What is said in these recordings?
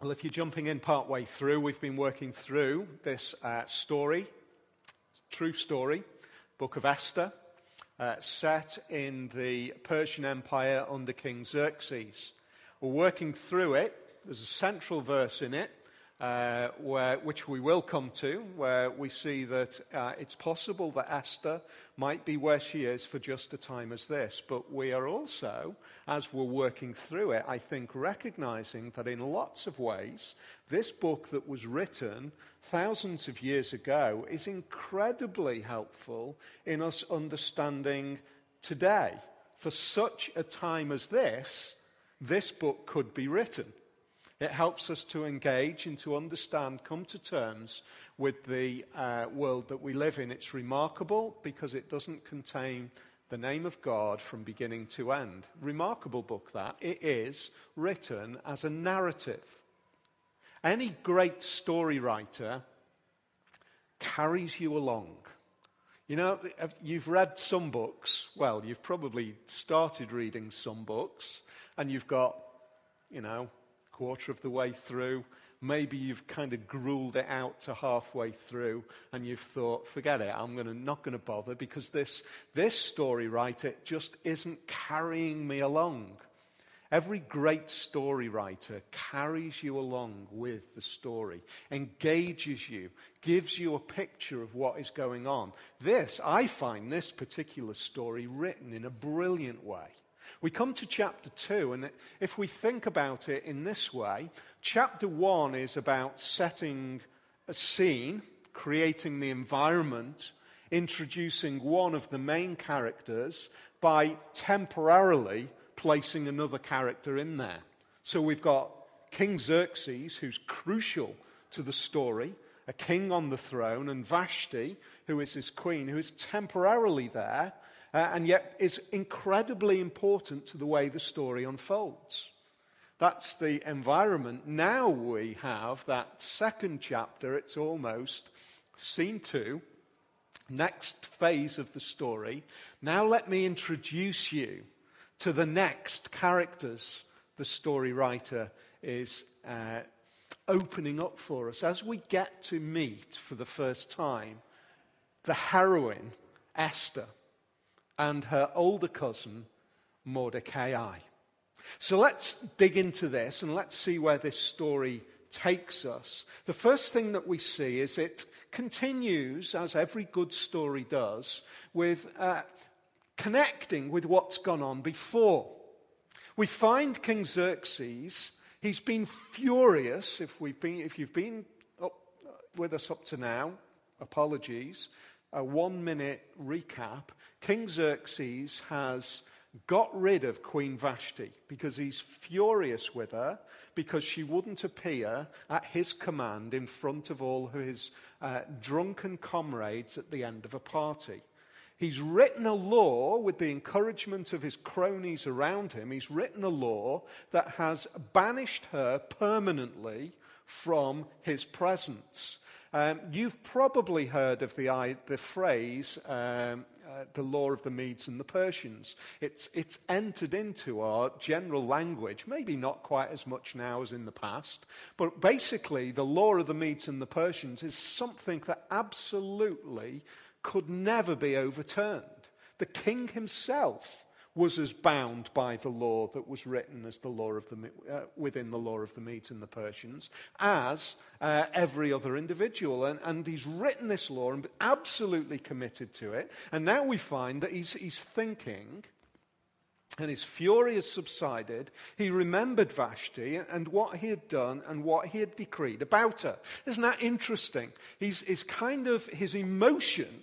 Well, if you're jumping in part way through, we've been working through this uh, story, true story, book of Esther, uh, set in the Persian Empire under King Xerxes. We're working through it. There's a central verse in it where, which we will come to, where we see that uh, it's possible that Esther might be where she is for just a time as this. But we are also, as we're working through it, I think recognizing that in lots of ways, this book that was written thousands of years ago is incredibly helpful in us understanding today. For such a time as this, this book could be written. It helps us to engage and to understand, come to terms with the uh, world that we live in. It's remarkable because it doesn't contain the name of God from beginning to end. Remarkable book that. It is written as a narrative. Any great story writer carries you along. You know, you've read some books. Well, you've probably started reading some books, and you've got, you know, quarter of the way through. Maybe you've kind of grueled it out to halfway through and you've thought, forget it, I'm gonna, not going to bother because this, this story writer just isn't carrying me along. Every great story writer carries you along with the story, engages you, gives you a picture of what is going on. This, I find this particular story written in a brilliant way. We come to chapter 2, and if we think about it in this way, chapter 1 is about setting a scene, creating the environment, introducing one of the main characters by temporarily placing another character in there. So we've got King Xerxes, who's crucial to the story, a king on the throne, and Vashti, who is his queen, who is temporarily there uh, and yet is incredibly important to the way the story unfolds. That's the environment. Now we have that second chapter, it's almost scene two, next phase of the story. Now let me introduce you to the next characters the story writer is uh, opening up for us. As we get to meet for the first time the heroine, Esther and her older cousin, Mordecai. So let's dig into this and let's see where this story takes us. The first thing that we see is it continues, as every good story does, with uh, connecting with what's gone on before. We find King Xerxes, he's been furious. If, we've been, if you've been up with us up to now, apologies a one minute recap, King Xerxes has got rid of Queen Vashti because he's furious with her because she wouldn't appear at his command in front of all his uh, drunken comrades at the end of a party. He's written a law with the encouragement of his cronies around him. He's written a law that has banished her permanently from his presence. Um, you've probably heard of the, the phrase, um, uh, the law of the Medes and the Persians. It's, it's entered into our general language, maybe not quite as much now as in the past, but basically, the law of the Medes and the Persians is something that absolutely could never be overturned. The king himself was as bound by the law that was written as the law of the, uh, within the law of the Medes and the Persians as uh, every other individual. And, and he's written this law and absolutely committed to it. And now we find that he's, he's thinking, and his fury has subsided. He remembered Vashti and what he had done and what he had decreed about her. Isn't that interesting? He's, he's kind of, his emotion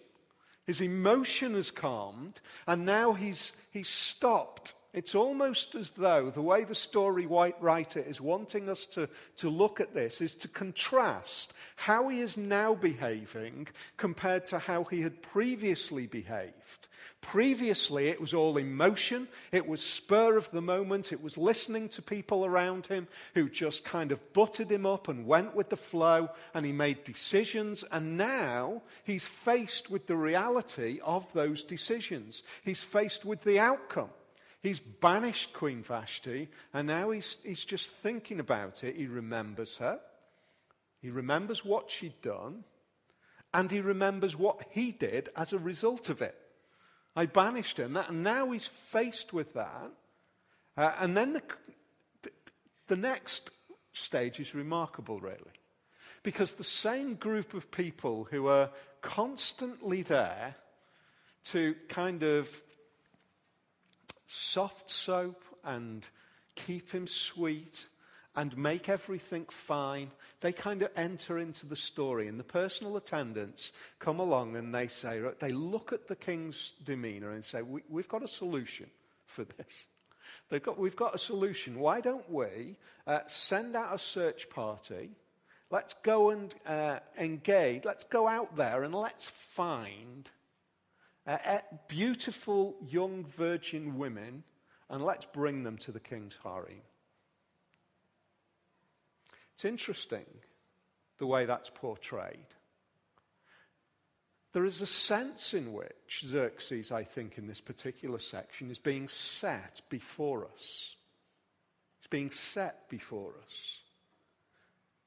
his emotion has calmed, and now he's, he's stopped. It's almost as though the way the story white writer is wanting us to, to look at this is to contrast how he is now behaving compared to how he had previously behaved. Previously, it was all emotion. It was spur of the moment. It was listening to people around him who just kind of buttered him up and went with the flow, and he made decisions. And now he's faced with the reality of those decisions. He's faced with the outcome. He's banished Queen Vashti, and now he's, he's just thinking about it. He remembers her. He remembers what she'd done, and he remembers what he did as a result of it. I banished him, and now he's faced with that. Uh, and then the, the, the next stage is remarkable, really. Because the same group of people who are constantly there to kind of soft soap and keep him sweet and make everything fine. They kind of enter into the story, and the personal attendants come along and they say, they look at the king's demeanor and say, we, have got a solution for this. They've got, we've got a solution. Why don't we uh, send out a search party? Let's go and uh, engage. Let's go out there and let's find uh, uh, beautiful young virgin women and let's bring them to the king's harem. It's interesting the way that's portrayed. There is a sense in which Xerxes, I think, in this particular section, is being set before us. It's being set before us.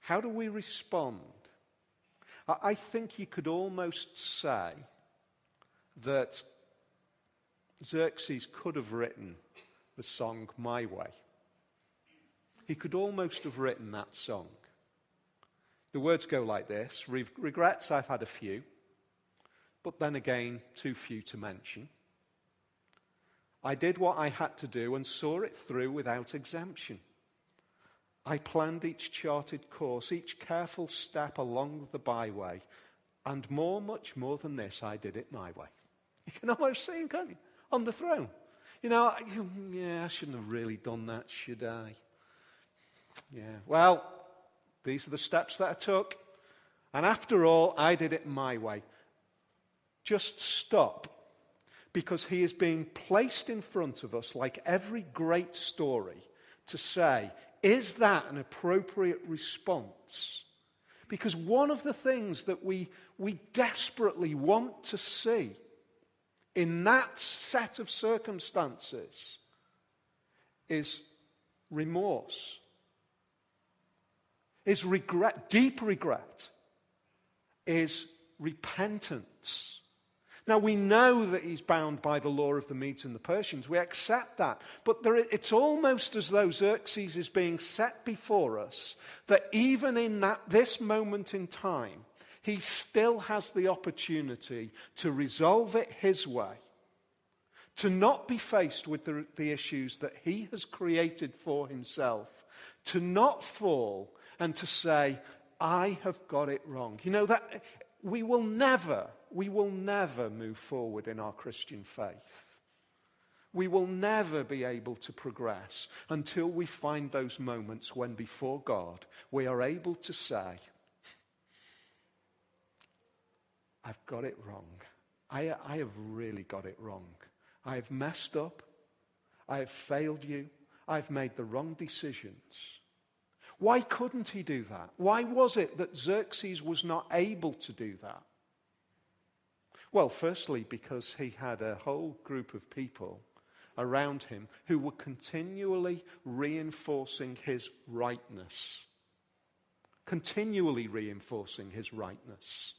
How do we respond? I think you could almost say that Xerxes could have written the song My Way. He could almost have written that song. The words go like this Regrets, I've had a few, but then again, too few to mention. I did what I had to do and saw it through without exemption. I planned each charted course, each careful step along the byway, and more, much more than this, I did it my way. You can almost see him, can't you? On the throne. You know, yeah, I shouldn't have really done that, should I? Yeah, well, these are the steps that I took. And after all, I did it my way. Just stop. Because he is being placed in front of us, like every great story, to say, is that an appropriate response? Because one of the things that we, we desperately want to see in that set of circumstances is remorse, is regret, deep regret, is repentance. Now, we know that he's bound by the law of the Medes and the Persians. We accept that. But there, it's almost as though Xerxes is being set before us that even in that, this moment in time, he still has the opportunity to resolve it his way, to not be faced with the, the issues that he has created for himself, to not fall and to say, I have got it wrong. You know, that we will never, we will never move forward in our Christian faith. We will never be able to progress until we find those moments when, before God, we are able to say, I've got it wrong. I, I have really got it wrong. I have messed up. I have failed you. I've made the wrong decisions. Why couldn't he do that? Why was it that Xerxes was not able to do that? Well, firstly, because he had a whole group of people around him who were continually reinforcing his rightness. Continually reinforcing his rightness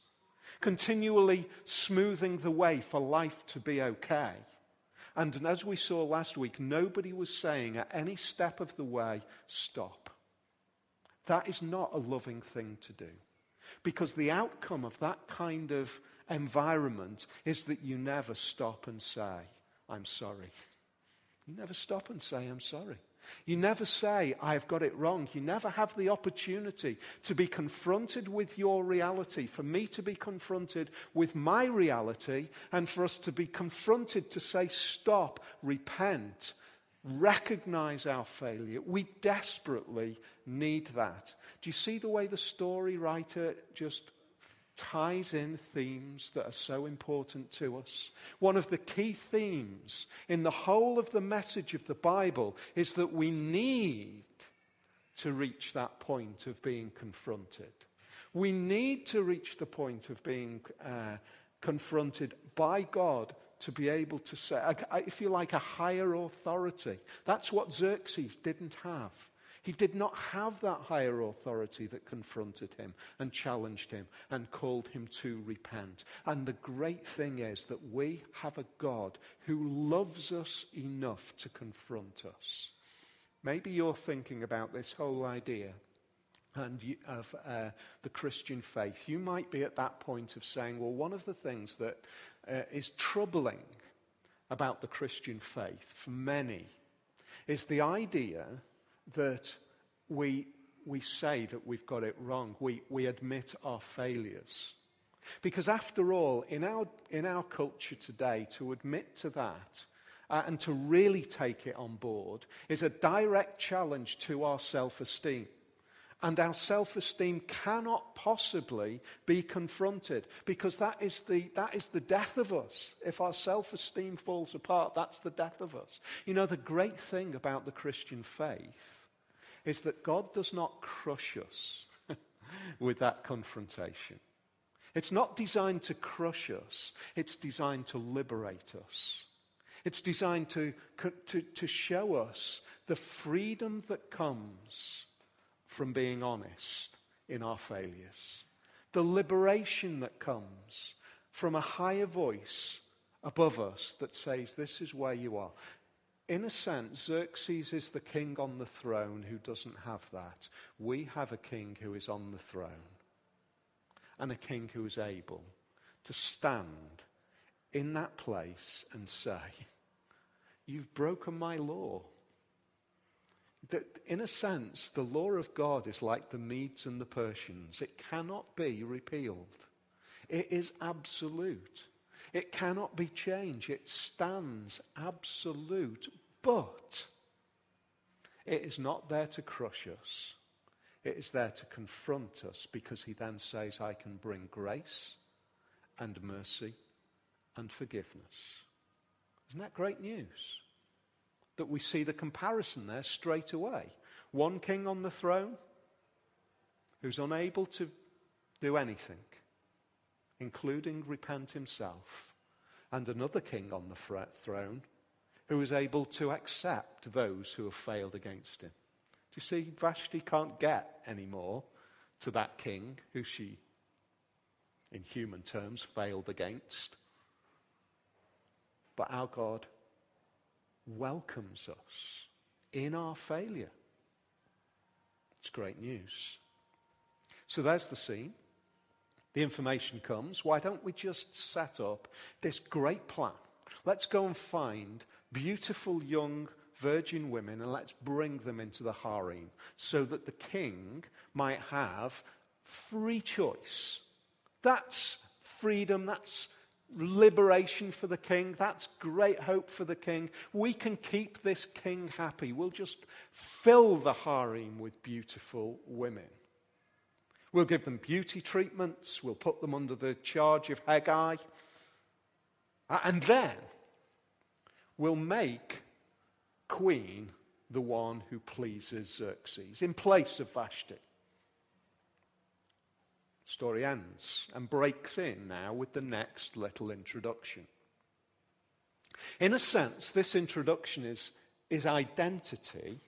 continually smoothing the way for life to be okay. And as we saw last week, nobody was saying at any step of the way, stop. That is not a loving thing to do. Because the outcome of that kind of environment is that you never stop and say, I'm sorry. You never stop and say, I'm sorry. You never say, I've got it wrong. You never have the opportunity to be confronted with your reality, for me to be confronted with my reality, and for us to be confronted to say, stop, repent, recognize our failure. We desperately need that. Do you see the way the story writer just ties in themes that are so important to us. One of the key themes in the whole of the message of the Bible is that we need to reach that point of being confronted. We need to reach the point of being uh, confronted by God to be able to say, if you like, a higher authority. That's what Xerxes didn't have. He did not have that higher authority that confronted him and challenged him and called him to repent. And the great thing is that we have a God who loves us enough to confront us. Maybe you're thinking about this whole idea and you, of uh, the Christian faith. You might be at that point of saying, well, one of the things that uh, is troubling about the Christian faith for many is the idea that we, we say that we've got it wrong. We, we admit our failures. Because after all, in our, in our culture today, to admit to that uh, and to really take it on board is a direct challenge to our self esteem. And our self esteem cannot possibly be confronted because that is, the, that is the death of us. If our self esteem falls apart, that's the death of us. You know, the great thing about the Christian faith is that God does not crush us with that confrontation. It's not designed to crush us, it's designed to liberate us. It's designed to, to, to show us the freedom that comes from being honest in our failures, the liberation that comes from a higher voice above us that says, This is where you are in a sense, Xerxes is the king on the throne who doesn't have that. We have a king who is on the throne and a king who is able to stand in that place and say, You've broken my law. That in a sense, the law of God is like the Medes and the Persians. It cannot be repealed. It is absolute. It cannot be changed. It stands absolute. But it is not there to crush us. It is there to confront us because he then says, I can bring grace and mercy and forgiveness. Isn't that great news? That we see the comparison there straight away. One king on the throne who's unable to do anything including repent himself, and another king on the throne who is able to accept those who have failed against him. Do you see, Vashti can't get any more to that king who she, in human terms, failed against. But our God welcomes us in our failure. It's great news. So there's the scene. The information comes. Why don't we just set up this great plan? Let's go and find beautiful young virgin women and let's bring them into the harem so that the king might have free choice. That's freedom. That's liberation for the king. That's great hope for the king. We can keep this king happy. We'll just fill the harem with beautiful women. We'll give them beauty treatments. We'll put them under the charge of Hegai. And then we'll make queen the one who pleases Xerxes in place of Vashti. Story ends and breaks in now with the next little introduction. In a sense, this introduction is, is identity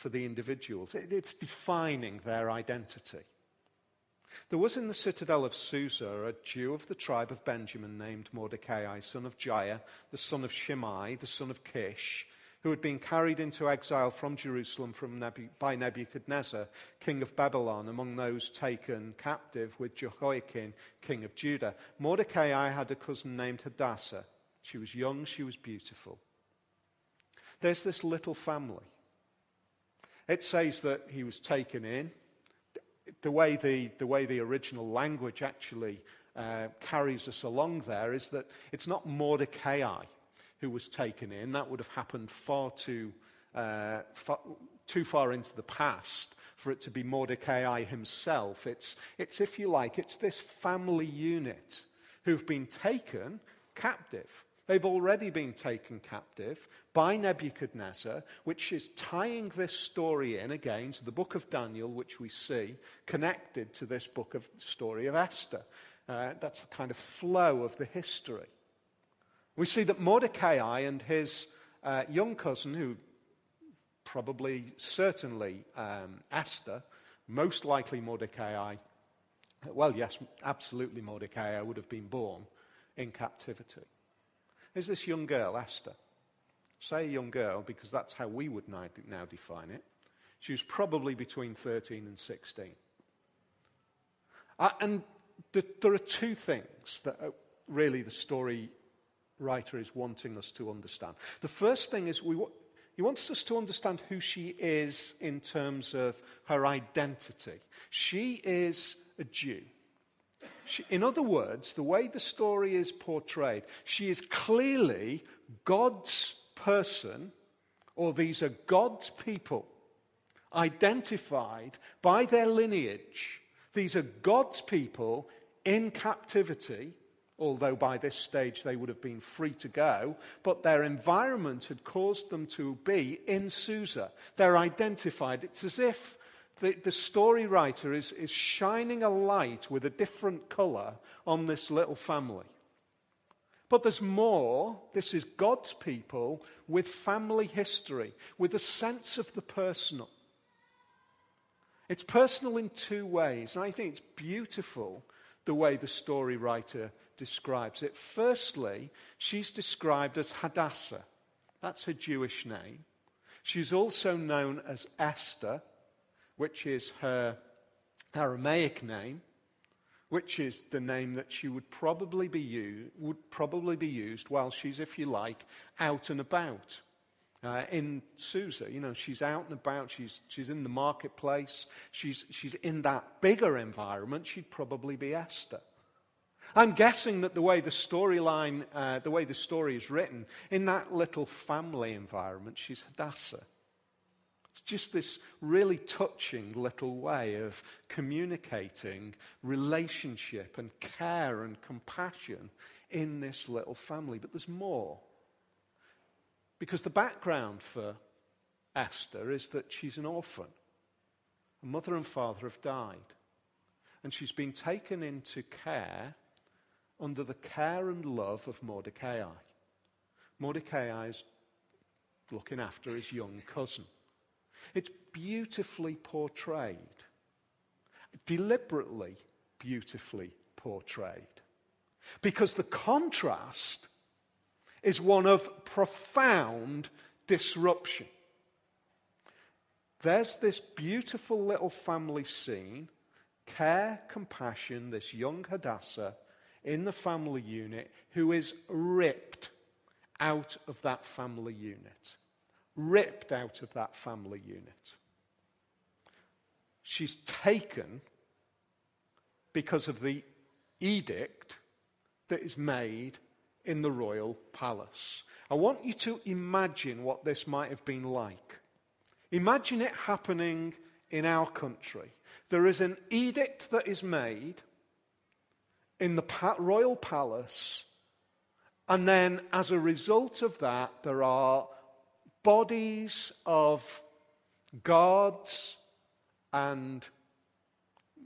for the individuals. It's defining their identity. There was in the citadel of Susa a Jew of the tribe of Benjamin named Mordecai, son of Jair, the son of Shimei, the son of Kish, who had been carried into exile from Jerusalem from Nebu- by Nebuchadnezzar, king of Babylon, among those taken captive with Jehoiachin, king of Judah. Mordecai had a cousin named Hadassah. She was young, she was beautiful. There's this little family. It says that he was taken in. The way the, the, way the original language actually uh, carries us along there is that it's not Mordecai who was taken in. That would have happened far too, uh, far, too far into the past for it to be Mordecai himself. It's, it's, if you like, it's this family unit who've been taken captive. They've already been taken captive by Nebuchadnezzar, which is tying this story in again to the book of Daniel, which we see connected to this book of story of Esther. Uh, that's the kind of flow of the history. We see that Mordecai and his uh, young cousin, who probably, certainly um, Esther, most likely Mordecai, well, yes, absolutely Mordecai would have been born in captivity. Is this young girl, Esther? Say young girl because that's how we would now define it. She was probably between 13 and 16. Uh, and the, there are two things that uh, really the story writer is wanting us to understand. The first thing is we, he wants us to understand who she is in terms of her identity. She is a Jew. She, in other words, the way the story is portrayed, she is clearly God's person, or these are God's people, identified by their lineage. These are God's people in captivity, although by this stage they would have been free to go, but their environment had caused them to be in Susa. They're identified. It's as if the, the story writer is, is shining a light with a different color on this little family. But there's more. This is God's people with family history, with a sense of the personal. It's personal in two ways, and I think it's beautiful the way the story writer describes it. Firstly, she's described as Hadassah. That's her Jewish name. She's also known as Esther, which is her Aramaic name, which is the name that she would probably be used, would probably be used while she's, if you like, out and about. Uh, in Susa, you know, she's out and about, she's, she's in the marketplace, she's, she's in that bigger environment, she'd probably be Esther. I'm guessing that the way the storyline, uh, the way the story is written, in that little family environment, she's Hadassah. It's just this really touching little way of communicating relationship and care and compassion in this little family. But there's more. Because the background for Esther is that she's an orphan. Her mother and father have died. And she's been taken into care under the care and love of Mordecai. Mordecai is looking after his young cousin. It's beautifully portrayed, deliberately beautifully portrayed. Because the contrast is one of profound disruption. There's this beautiful little family scene care, compassion, this young Hadassah in the family unit who is ripped out of that family unit ripped out of that family unit. She's taken because of the edict that is made in the royal palace. I want you to imagine what this might have been like. Imagine it happening in our country. There is an edict that is made in the royal palace, and then as a result of that, there are bodies of guards and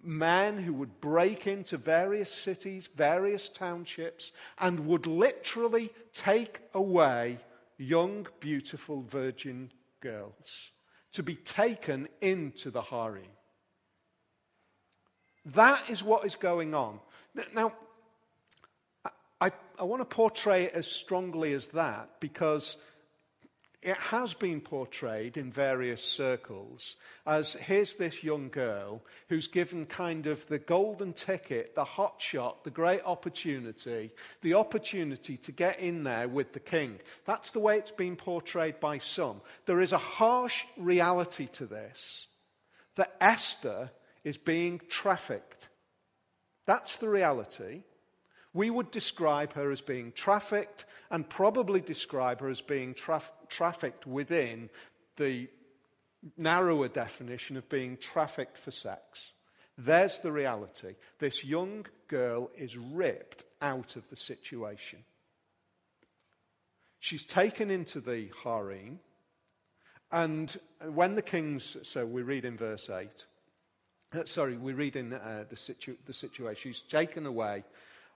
men who would break into various cities, various townships, and would literally take away young, beautiful virgin girls to be taken into the harem. That is what is going on. Now, I, I want to portray it as strongly as that because it has been portrayed in various circles as here's this young girl who's given kind of the golden ticket, the hot shot, the great opportunity, the opportunity to get in there with the king. That's the way it's been portrayed by some. There is a harsh reality to this that Esther is being trafficked. That's the reality we would describe her as being trafficked and probably describe her as being traf- trafficked within the narrower definition of being trafficked for sex. There's the reality. This young girl is ripped out of the situation. She's taken into the harem, and when the king's, so we read in verse 8, uh, sorry, we read in uh, the, situ- the situation, she's taken away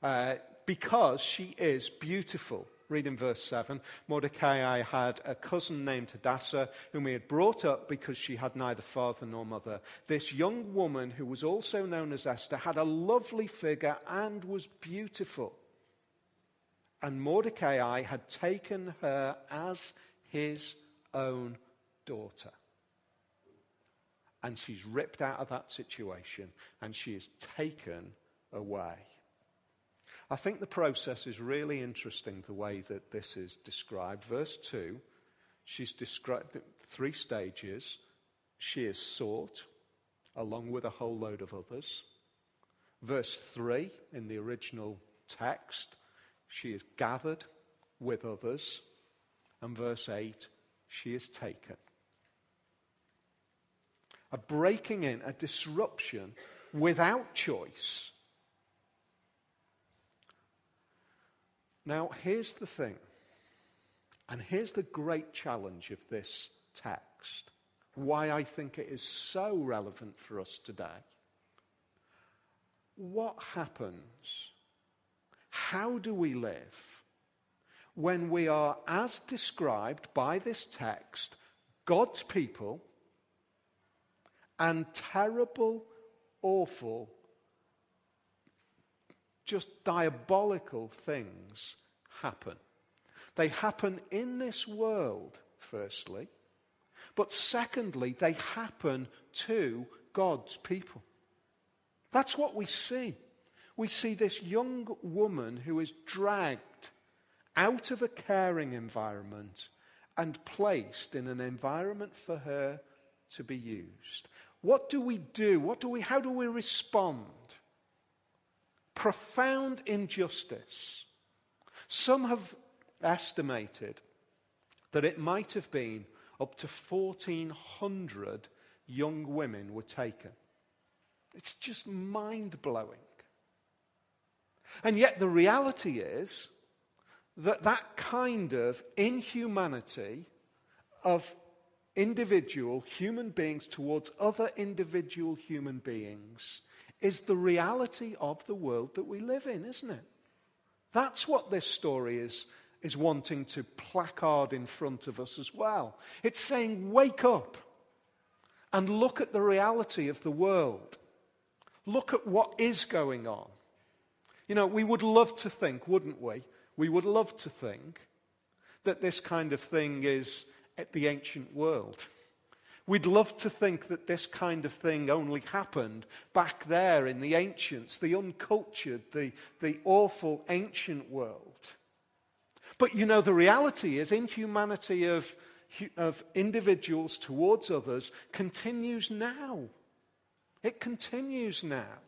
uh, because she is beautiful. Read in verse 7. Mordecai had a cousin named Hadassah, whom he had brought up because she had neither father nor mother. This young woman, who was also known as Esther, had a lovely figure and was beautiful. And Mordecai had taken her as his own daughter. And she's ripped out of that situation and she is taken away. I think the process is really interesting the way that this is described. Verse 2, she's described three stages. She is sought along with a whole load of others. Verse 3 in the original text, she is gathered with others. And verse 8, she is taken. A breaking in, a disruption without choice Now, here's the thing, and here's the great challenge of this text, why I think it is so relevant for us today. What happens? How do we live when we are, as described by this text, God's people and terrible, awful just diabolical things happen. They happen in this world, firstly, but secondly, they happen to God's people. That's what we see. We see this young woman who is dragged out of a caring environment and placed in an environment for her to be used. What do we do? What do we, how do we respond? Profound injustice. Some have estimated that it might have been up to 1,400 young women were taken. It's just mind blowing. And yet, the reality is that that kind of inhumanity of individual human beings towards other individual human beings is the reality of the world that we live in, isn't it? That's what this story is, is wanting to placard in front of us as well. It's saying, wake up and look at the reality of the world. Look at what is going on. You know, we would love to think, wouldn't we? We would love to think that this kind of thing is at the ancient world. We'd love to think that this kind of thing only happened back there in the ancients, the uncultured, the, the awful ancient world. But you know, the reality is inhumanity of, of individuals towards others continues now. It continues now.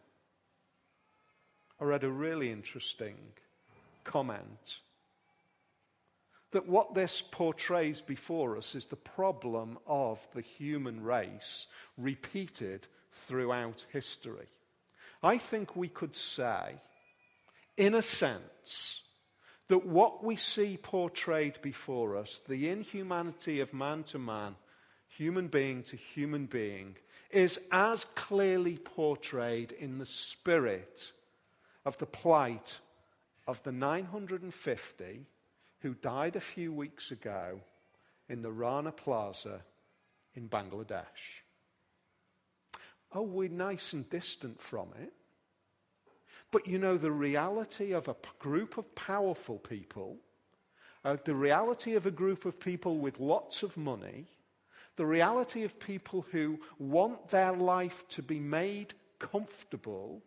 I read a really interesting comment that what this portrays before us is the problem of the human race repeated throughout history. I think we could say, in a sense, that what we see portrayed before us, the inhumanity of man to man, human being to human being, is as clearly portrayed in the spirit of the plight of the 950 who died a few weeks ago in the Rana Plaza in Bangladesh. Oh, we're nice and distant from it. But you know, the reality of a group of powerful people, uh, the reality of a group of people with lots of money, the reality of people who want their life to be made comfortable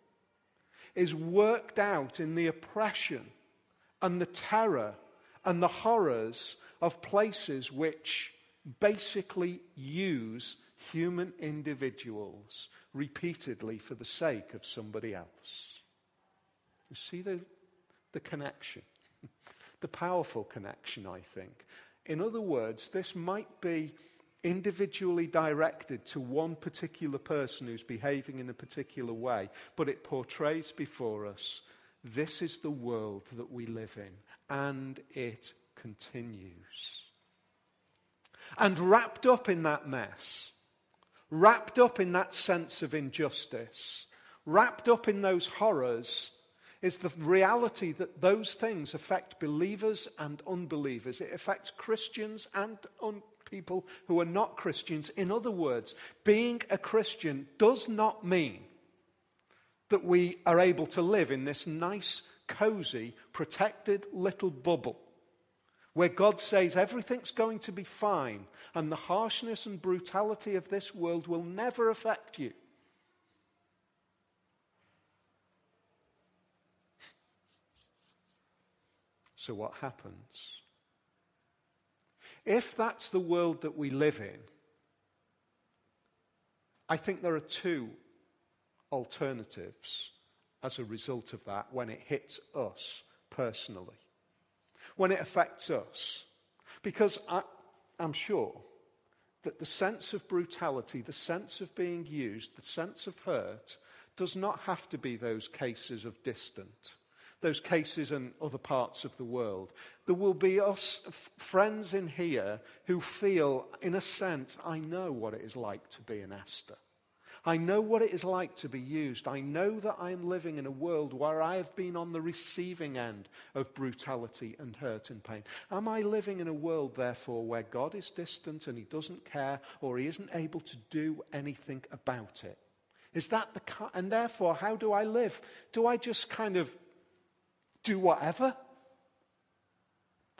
is worked out in the oppression and the terror and the horrors of places which basically use human individuals repeatedly for the sake of somebody else. You see the, the connection, the powerful connection, I think. In other words, this might be individually directed to one particular person who's behaving in a particular way, but it portrays before us this is the world that we live in, and it continues. And wrapped up in that mess, wrapped up in that sense of injustice, wrapped up in those horrors, is the reality that those things affect believers and unbelievers. It affects Christians and un- people who are not Christians. In other words, being a Christian does not mean that we are able to live in this nice, cozy, protected little bubble where God says everything's going to be fine and the harshness and brutality of this world will never affect you. So, what happens? If that's the world that we live in, I think there are two alternatives as a result of that when it hits us personally, when it affects us. Because I, am sure that the sense of brutality, the sense of being used, the sense of hurt, does not have to be those cases of distant those cases in other parts of the world. There will be us f- friends in here who feel, in a sense, I know what it is like to be an Esther. I know what it is like to be used. I know that I am living in a world where I have been on the receiving end of brutality and hurt and pain. Am I living in a world, therefore, where God is distant and he doesn't care or he isn't able to do anything about it? Is that the and therefore how do I live? Do I just kind of do whatever.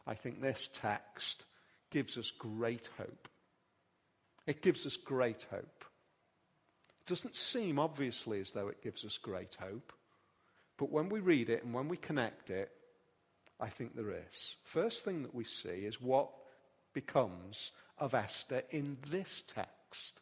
I think this text gives us great hope. It gives us great hope. It doesn't seem obviously as though it gives us great hope, but when we read it and when we connect it, I think there is. First thing that we see is what becomes of Esther in this text.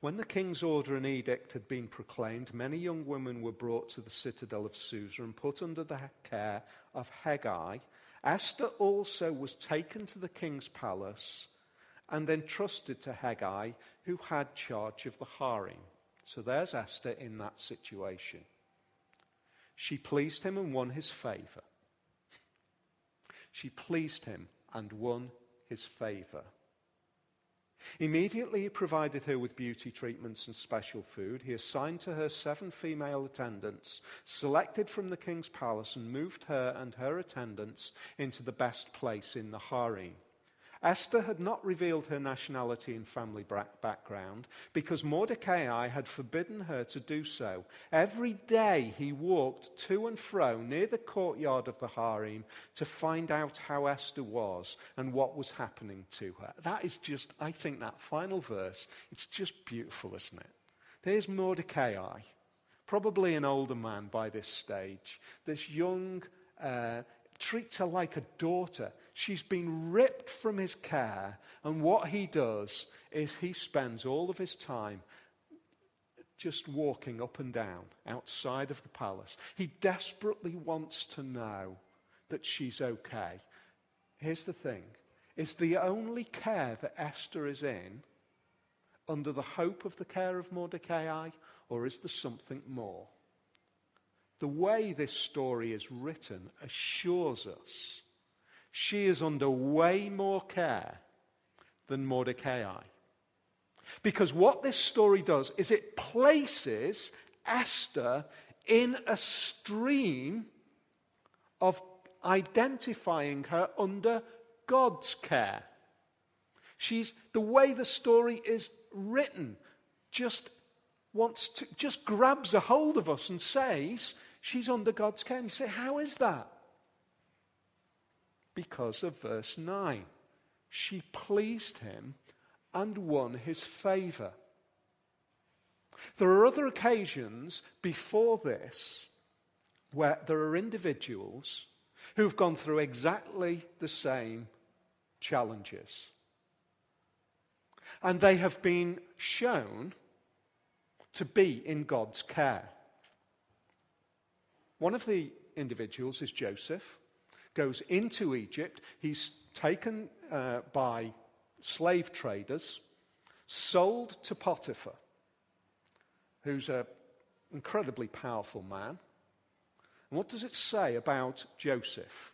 When the king's order and edict had been proclaimed, many young women were brought to the citadel of Susa and put under the care of Hegai. Esther also was taken to the king's palace and entrusted to Hegai, who had charge of the harem. So there's Esther in that situation. She pleased him and won his favor. She pleased him and won his favor. Immediately he provided her with beauty treatments and special food. He assigned to her seven female attendants, selected from the king's palace, and moved her and her attendants into the best place in the harem. Esther had not revealed her nationality and family background because Mordecai had forbidden her to do so. Every day he walked to and fro near the courtyard of the harem to find out how Esther was and what was happening to her. That is just, I think, that final verse, it's just beautiful, isn't it? There's Mordecai, probably an older man by this stage, this young, uh, treats her like a daughter. She's been ripped from his care, and what he does is he spends all of his time just walking up and down outside of the palace. He desperately wants to know that she's okay. Here's the thing is the only care that Esther is in under the hope of the care of Mordecai, or is there something more? The way this story is written assures us she is under way more care than Mordecai. Because what this story does is it places Esther in a stream of identifying her under God's care. She's the way the story is written just wants to just grabs a hold of us and says she's under God's care. And you say, How is that? Because of verse 9. She pleased him and won his favor. There are other occasions before this where there are individuals who've gone through exactly the same challenges. And they have been shown to be in God's care. One of the individuals is Joseph, goes into Egypt. He's taken uh, by slave traders, sold to Potiphar, who's an incredibly powerful man. And what does it say about Joseph?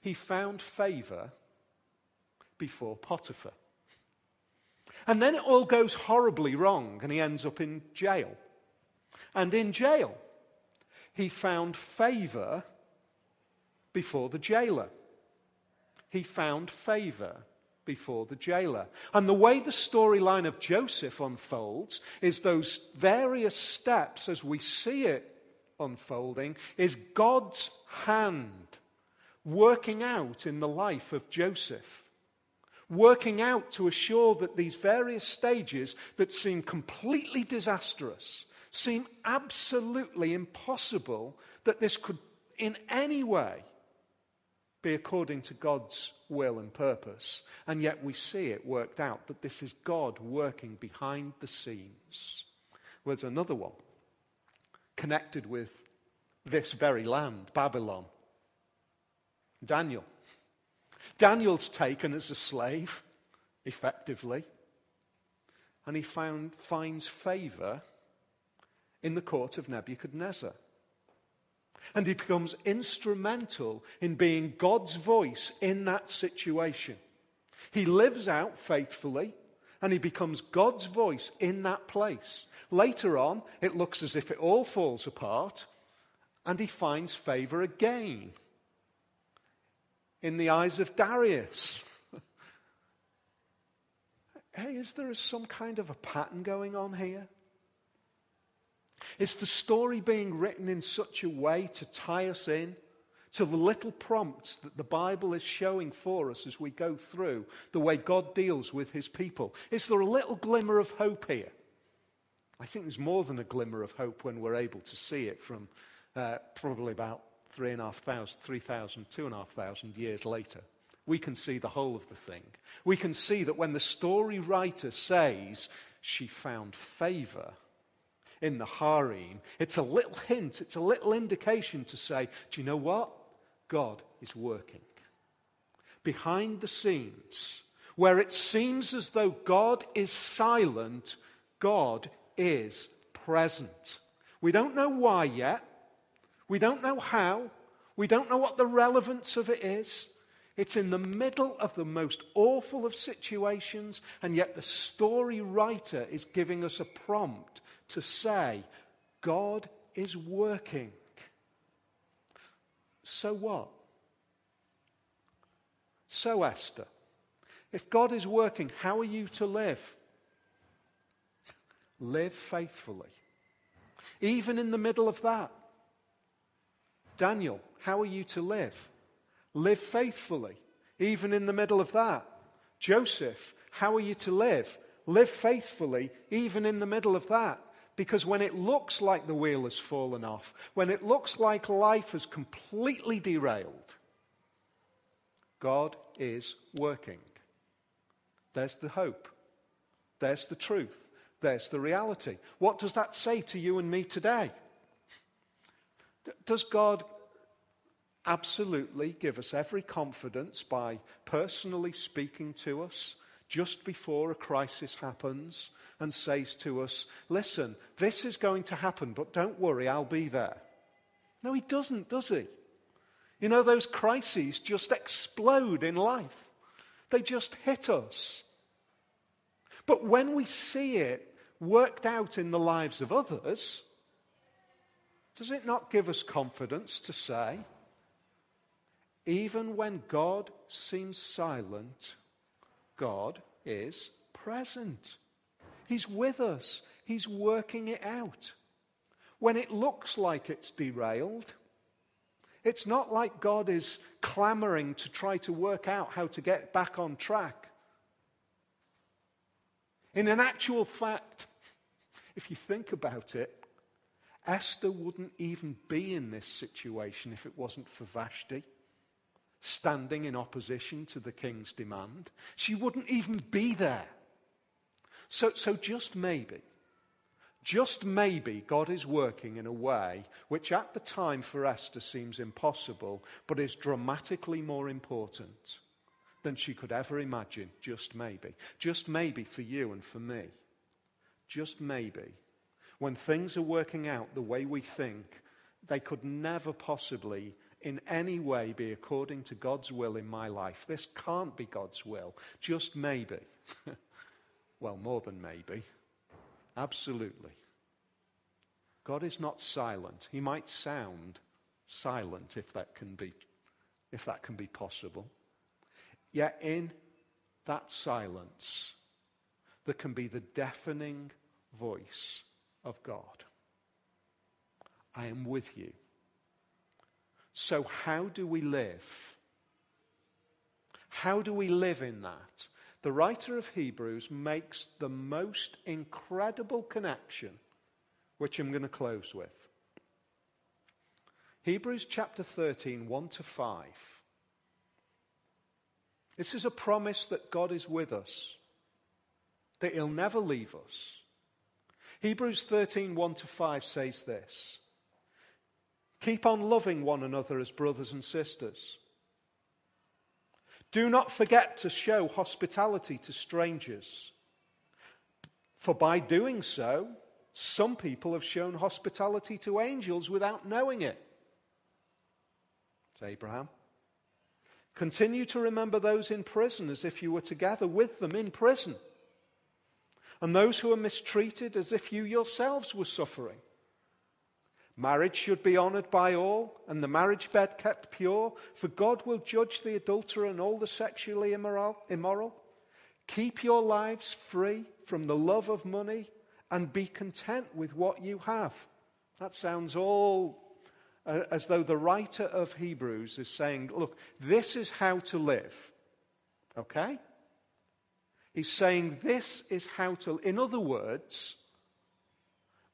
He found favor before Potiphar. And then it all goes horribly wrong and he ends up in jail. And in jail, he found favor before the jailer. He found favor before the jailer. And the way the storyline of Joseph unfolds is those various steps as we see it unfolding is God's hand working out in the life of Joseph. Working out to assure that these various stages that seem completely disastrous, seem absolutely impossible, that this could in any way be according to God's will and purpose. And yet we see it worked out that this is God working behind the scenes. There's another one connected with this very land, Babylon. Daniel. Daniel's taken as a slave, effectively, and he found, finds favor in the court of Nebuchadnezzar. And he becomes instrumental in being God's voice in that situation. He lives out faithfully and he becomes God's voice in that place. Later on, it looks as if it all falls apart and he finds favor again in the eyes of Darius. hey, is there some kind of a pattern going on here? Is the story being written in such a way to tie us in to the little prompts that the Bible is showing for us as we go through the way God deals with his people? Is there a little glimmer of hope here? I think there's more than a glimmer of hope when we're able to see it from uh, probably about 3,500, 3,000, 2,500 years later. We can see the whole of the thing. We can see that when the story writer says she found favor in the harem, it's a little hint, it's a little indication to say, do you know what? God is working. Behind the scenes, where it seems as though God is silent, God is present. We don't know why yet. We don't know how. We don't know what the relevance of it is. It's in the middle of the most awful of situations, and yet the story writer is giving us a prompt to say, God is working. So what? So, Esther, if God is working, how are you to live? Live faithfully. Even in the middle of that. Daniel, how are you to live? Live faithfully. Even in the middle of that. Joseph, how are you to live? Live faithfully, even in the middle of that. Because when it looks like the wheel has fallen off, when it looks like life has completely derailed, God is working. There's the hope. There's the truth. There's the reality. What does that say to you and me today? Does God absolutely give us every confidence by personally speaking to us just before a crisis happens and says to us, Listen, this is going to happen, but don't worry, I'll be there. No, he doesn't, does he? You know, those crises just explode in life, they just hit us. But when we see it worked out in the lives of others, does it not give us confidence to say, even when God seems silent, God is present? He's with us. He's working it out. When it looks like it's derailed, it's not like God is clamoring to try to work out how to get back on track. In an actual fact, if you think about it, Esther wouldn't even be in this situation if it wasn't for Vashti standing in opposition to the king's demand. She wouldn't even be there. So, so just maybe, just maybe God is working in a way which at the time for Esther seems impossible, but is dramatically more important than she could ever imagine. Just maybe. Just maybe for you and for me. Just maybe. When things are working out the way we think, they could never possibly in any way be according to God's will in my life. This can't be God's will. Just maybe. Well, more than maybe. Absolutely. God is not silent. He might sound silent if that can be, if that can be possible. Yet in that silence, there can be the deafening voice of God. I am with you. So, how do we live? How do we live in that? The writer of Hebrews makes the most incredible connection, which I'm going to close with. Hebrews chapter 13, 1 to 5. This is a promise that God is with us, that He'll never leave us. Hebrews 13, 1 to 5 says this Keep on loving one another as brothers and sisters. Do not forget to show hospitality to strangers. For by doing so, some people have shown hospitality to angels without knowing it. It's Abraham. Continue to remember those in prison as if you were together with them in prison, and those who are mistreated as if you yourselves were suffering. Marriage should be honored by all, and the marriage bed kept pure, for God will judge the adulterer and all the sexually immoral. Keep your lives free from the love of money and be content with what you have. That sounds all uh, as though the writer of Hebrews is saying, look, this is how to live. Okay? He's saying this is how to. In other words,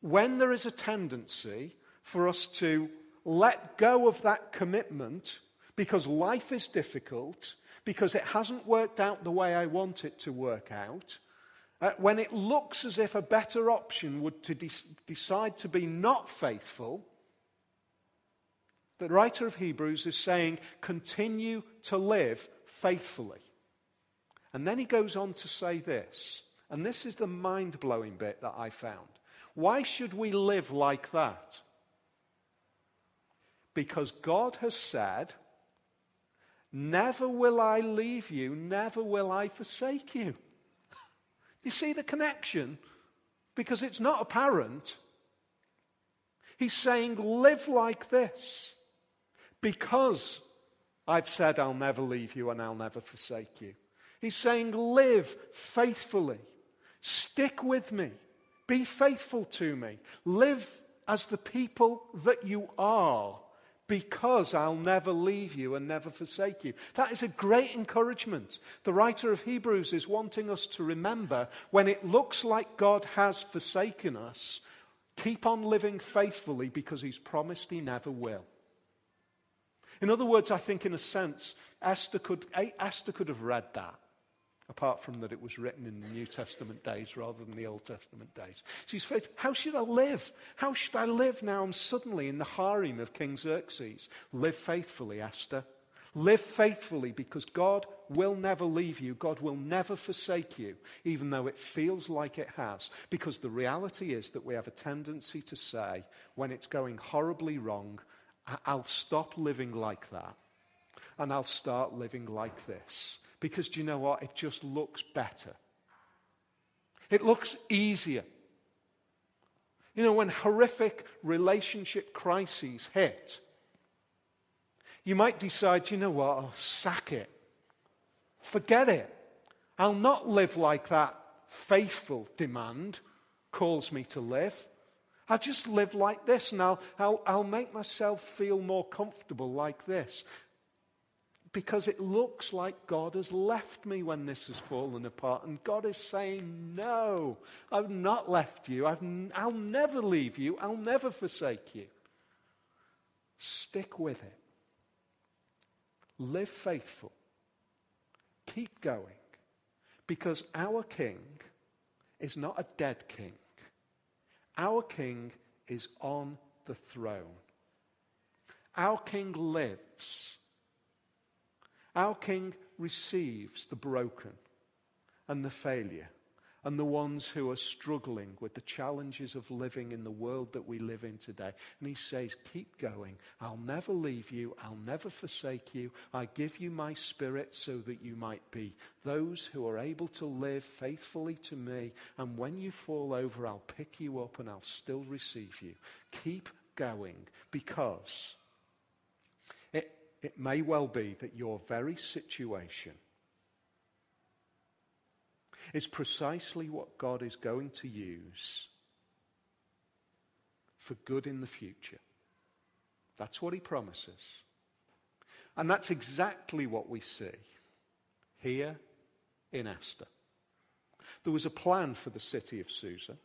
when there is a tendency for us to let go of that commitment because life is difficult, because it hasn't worked out the way I want it to work out, uh, when it looks as if a better option would to de- decide to be not faithful, the writer of Hebrews is saying, continue to live faithfully. And then he goes on to say this, and this is the mind blowing bit that I found. Why should we live like that? Because God has said, Never will I leave you, never will I forsake you. You see the connection? Because it's not apparent. He's saying, Live like this. Because I've said, I'll never leave you and I'll never forsake you. He's saying, Live faithfully. Stick with me. Be faithful to me. Live as the people that you are because I'll never leave you and never forsake you. That is a great encouragement. The writer of Hebrews is wanting us to remember when it looks like God has forsaken us, keep on living faithfully because he's promised he never will. In other words, I think in a sense, Esther could, Esther could have read that apart from that it was written in the New Testament days rather than the Old Testament days. She's faith. How should I live? How should I live now I'm suddenly in the harem of King Xerxes? Live faithfully, Esther. Live faithfully because God will never leave you. God will never forsake you, even though it feels like it has. Because the reality is that we have a tendency to say, when it's going horribly wrong, I'll stop living like that and I'll start living like this. Because do you know what? It just looks better. It looks easier. You know, when horrific relationship crises hit, you might decide, you know what, I'll sack it. Forget it. I'll not live like that faithful demand calls me to live. I'll just live like this and I'll, I'll, I'll make myself feel more comfortable like this because it looks like God has left me when this has fallen apart. And God is saying, No, I've not left you. I've, I'll never leave you. I'll never forsake you. Stick with it. Live faithful. Keep going. Because our King is not a dead king, our King is on the throne. Our King lives. Our King receives the broken and the failure. and the ones who are struggling with the challenges of living in the world that we live in today. And he says, Keep going. I'll never leave you. I'll never forsake you. I give you my spirit so that you might be those who are able to live faithfully to me. And when you fall over, I'll pick you up and I'll still receive you. Keep going because it may well be that your very situation is precisely what God is going to use for good in the future. That's what he promises. And that's exactly what we see here in Esther. There was a plan for the city of Susa.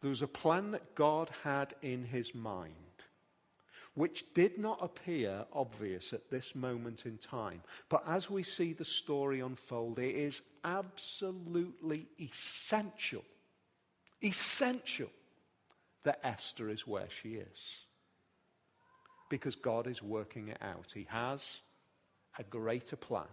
There was a plan that God had in his mind which did not appear obvious at this moment in time. But as we see the story unfold, it is absolutely essential, essential that Esther is where she is. Because God is working it out. He has a greater plan